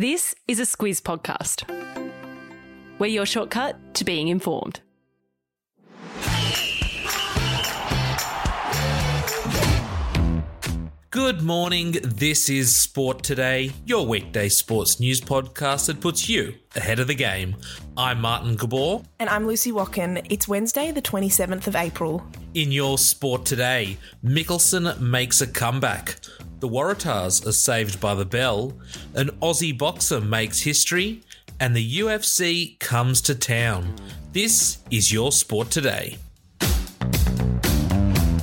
This is a Squiz podcast. We're your shortcut to being informed. Good morning. This is Sport Today, your weekday sports news podcast that puts you ahead of the game. I'm Martin Gabor. And I'm Lucy Watkin. It's Wednesday, the 27th of April. In your Sport Today, Mickelson makes a comeback. The Waratahs are saved by the bell. An Aussie boxer makes history. And the UFC comes to town. This is your Sport Today.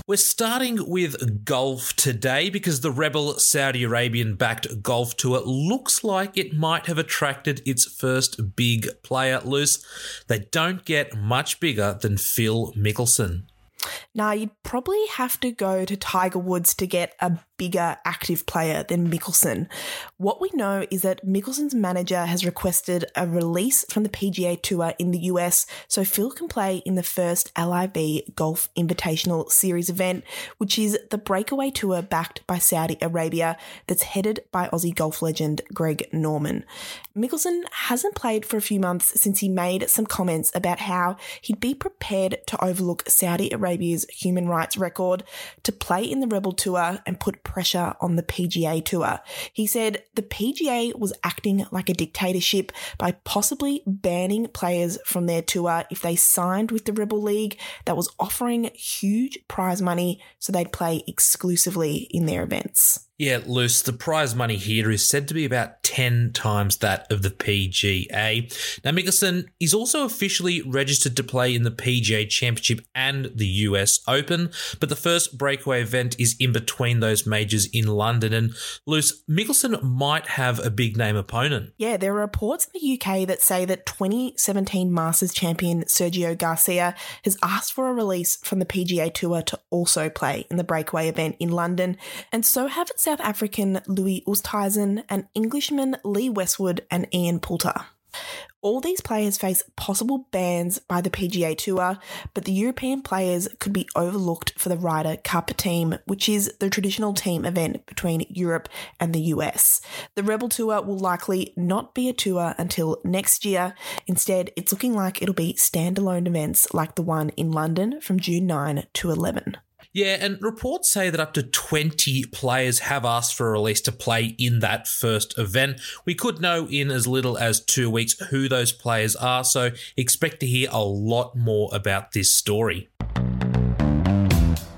We're starting with golf today because the Rebel Saudi Arabian backed golf tour looks like it might have attracted its first big player Luce. They don't get much bigger than Phil Mickelson. Now, you'd probably have to go to Tiger Woods to get a bigger active player than Mickelson. What we know is that Mickelson's manager has requested a release from the PGA Tour in the US so Phil can play in the first LIV Golf Invitational Series event, which is the breakaway tour backed by Saudi Arabia that's headed by Aussie golf legend Greg Norman. Mickelson hasn't played for a few months since he made some comments about how he'd be prepared to overlook Saudi Arabia's human rights record to play in the Rebel Tour and put pressure on the PGA Tour. He said the PGA was acting like a dictatorship by possibly banning players from their tour if they signed with the Rebel League that was offering huge prize money so they'd play exclusively in their events. Yeah, Luce, the prize money here is said to be about 10 times that of the PGA. Now, Mickelson is also officially registered to play in the PGA Championship and the US Open, but the first breakaway event is in between those majors in London. And Luce, Mickelson might have a big name opponent. Yeah, there are reports in the UK that say that 2017 Masters champion Sergio Garcia has asked for a release from the PGA Tour to also play in the breakaway event in London, and so have South African Louis Oosthuizen and Englishman Lee Westwood and Ian Poulter. All these players face possible bans by the PGA Tour, but the European players could be overlooked for the Ryder Cup team, which is the traditional team event between Europe and the US. The Rebel Tour will likely not be a tour until next year. Instead, it's looking like it'll be standalone events like the one in London from June 9 to 11. Yeah, and reports say that up to 20 players have asked for a release to play in that first event. We could know in as little as two weeks who those players are, so expect to hear a lot more about this story.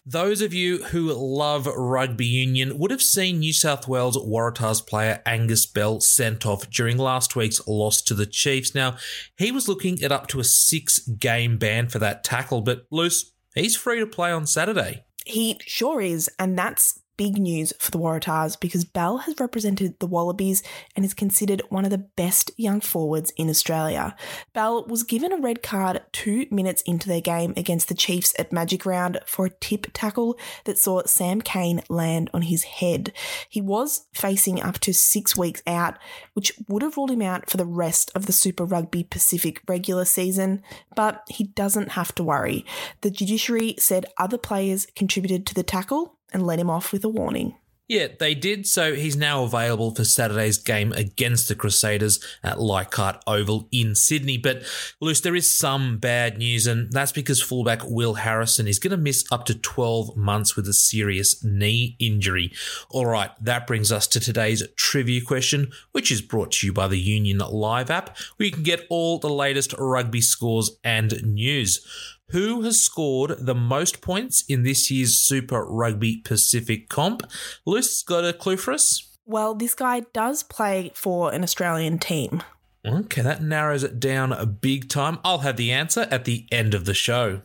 Those of you who love rugby union would have seen New South Wales Waratahs player Angus Bell sent off during last week's loss to the Chiefs. Now, he was looking at up to a six game ban for that tackle, but Luce, he's free to play on Saturday. He sure is, and that's big news for the Waratahs because Bell has represented the Wallabies and is considered one of the best young forwards in Australia. Bell was given a red card two minutes into their game against the Chiefs at Magic Round for a tip tackle that saw Sam Cane land on his head. He was facing up to six weeks out, which would have ruled him out for the rest of the Super Rugby Pacific regular season, but he doesn't have to worry. The judiciary said other players contributed to the tackle and let him off with a warning. Yeah, they did. So he's now available for Saturday's game against the Crusaders at Leichhardt Oval in Sydney. But, Luce, there is some bad news, and that's because fullback Will Harrison is going to miss up to 12 months with a serious knee injury. All right, that brings us to today's trivia question, which is brought to you by the Union Live app, where you can get all the latest rugby scores and news. Who has scored the most points in this year's Super Rugby Pacific comp? Luce got a clue for us? Well, this guy does play for an Australian team. Okay, that narrows it down a big time. I'll have the answer at the end of the show.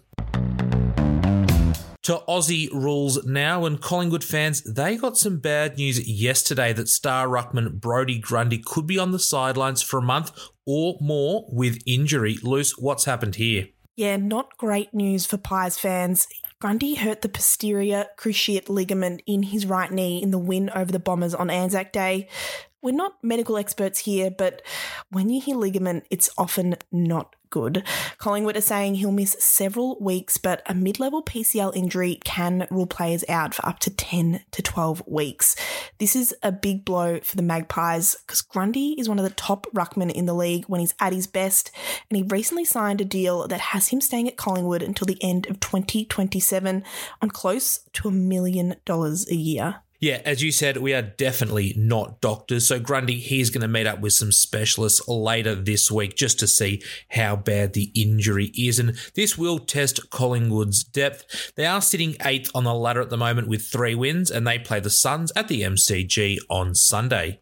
To Aussie rules now, and Collingwood fans, they got some bad news yesterday that star ruckman Brodie Grundy could be on the sidelines for a month or more with injury. Luce, what's happened here? Yeah, not great news for Pies fans. Grundy hurt the posterior cruciate ligament in his right knee in the win over the Bombers on Anzac Day. We're not medical experts here, but when you hear ligament, it's often not good. Collingwood are saying he'll miss several weeks, but a mid level PCL injury can rule players out for up to 10 to 12 weeks. This is a big blow for the Magpies because Grundy is one of the top ruckmen in the league when he's at his best, and he recently signed a deal that has him staying at Collingwood until the end of 2027 on close to a million dollars a year. Yeah, as you said, we are definitely not doctors. So Grundy, he's going to meet up with some specialists later this week just to see how bad the injury is. And this will test Collingwood's depth. They are sitting eighth on the ladder at the moment with three wins, and they play the Suns at the MCG on Sunday.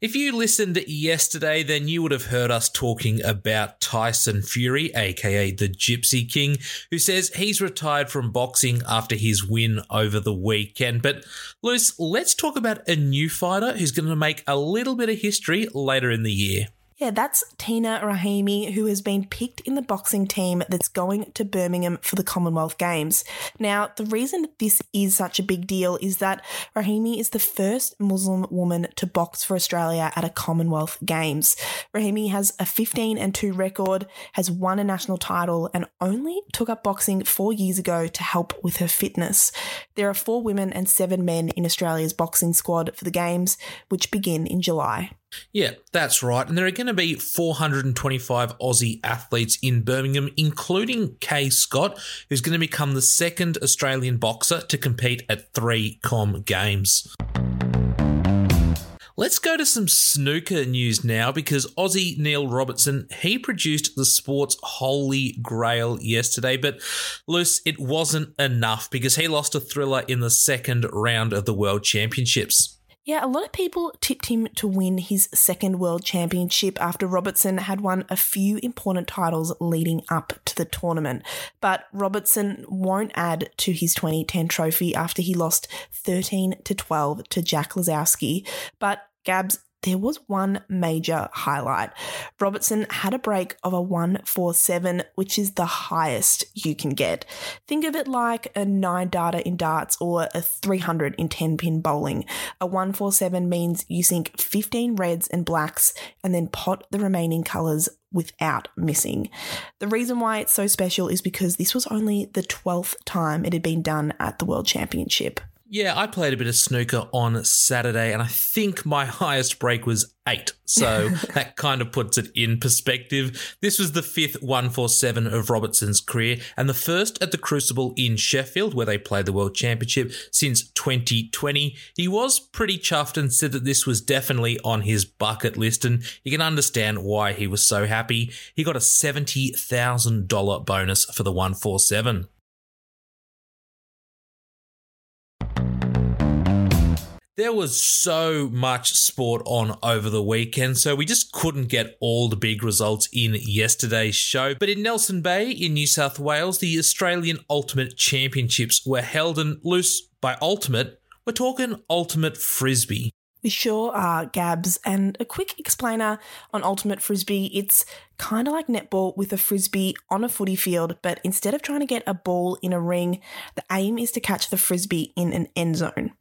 If you listened yesterday, then you would have heard us talking about Tyson Fury, aka the Gypsy King, who says he's retired from boxing after his win over the weekend. But, Luce, let's talk about a new fighter who's going to make a little bit of history later in the year. Yeah, that's Tina Rahimi, who has been picked in the boxing team that's going to Birmingham for the Commonwealth Games. Now, the reason this is such a big deal is that Rahimi is the first Muslim woman to box for Australia at a Commonwealth Games. Rahimi has a 15 and 2 record, has won a national title, and only took up boxing four years ago to help with her fitness. There are four women and seven men in Australia's boxing squad for the Games, which begin in July. Yeah, that's right. And there are going to be 425 Aussie athletes in Birmingham, including Kaye Scott, who's going to become the second Australian boxer to compete at three Com Games. Let's go to some snooker news now because Aussie Neil Robertson, he produced the sport's holy grail yesterday, but Luce, it wasn't enough because he lost a thriller in the second round of the World Championships. Yeah, a lot of people tipped him to win his second world championship after Robertson had won a few important titles leading up to the tournament. But Robertson won't add to his 2010 trophy after he lost 13 to 12 to Jack Lisowski. But Gabs, there was one major highlight. Robertson had a break of a 147, which is the highest you can get. Think of it like a 9 darter in darts or a 300 in 10 pin bowling. A 147 means you sink 15 reds and blacks and then pot the remaining colours without missing. The reason why it's so special is because this was only the 12th time it had been done at the World Championship. Yeah, I played a bit of snooker on Saturday, and I think my highest break was eight. So that kind of puts it in perspective. This was the fifth 147 of Robertson's career, and the first at the Crucible in Sheffield, where they played the World Championship since 2020. He was pretty chuffed and said that this was definitely on his bucket list, and you can understand why he was so happy. He got a $70,000 bonus for the 147. There was so much sport on over the weekend, so we just couldn't get all the big results in yesterday's show. But in Nelson Bay, in New South Wales, the Australian Ultimate Championships were held and loose by Ultimate. We're talking Ultimate Frisbee. We sure are, Gabs. And a quick explainer on Ultimate Frisbee it's kind of like netball with a frisbee on a footy field, but instead of trying to get a ball in a ring, the aim is to catch the frisbee in an end zone.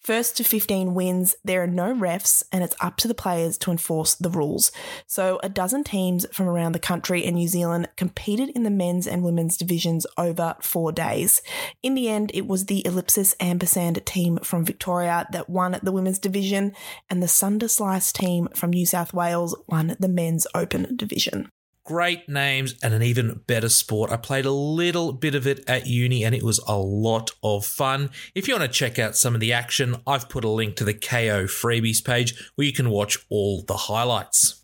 First to 15 wins, there are no refs, and it's up to the players to enforce the rules. So, a dozen teams from around the country and New Zealand competed in the men's and women's divisions over four days. In the end, it was the Ellipsis Ampersand team from Victoria that won the women's division, and the Sunder Slice team from New South Wales won the men's open division great names and an even better sport. I played a little bit of it at uni and it was a lot of fun. If you want to check out some of the action, I've put a link to the Kayo freebies page where you can watch all the highlights.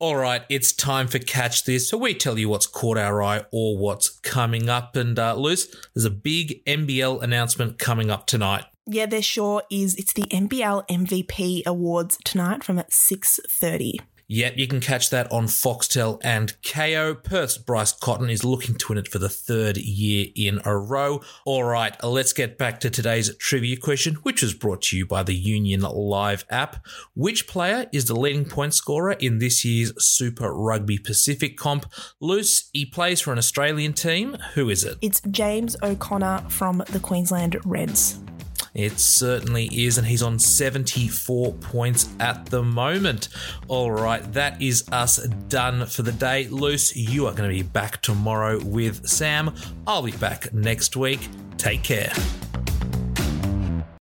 All right, it's time for Catch This. So we tell you what's caught our eye or what's coming up. And uh, Luce, there's a big NBL announcement coming up tonight. Yeah, there sure is. It's the NBL MVP Awards tonight from at 6.30. Yep, you can catch that on Foxtel and Kayo. Perth's Bryce Cotton is looking to win it for the third year in a row. All right, let's get back to today's trivia question, which was brought to you by the Union Live app. Which player is the leading point scorer in this year's Super Rugby Pacific comp? Luce, he plays for an Australian team. Who is it? It's James O'Connor from the Queensland Reds. It certainly is, and he's on 74 points at the moment. All right, that is us done for the day. Luce, you are going to be back tomorrow with Sam. I'll be back next week. Take care.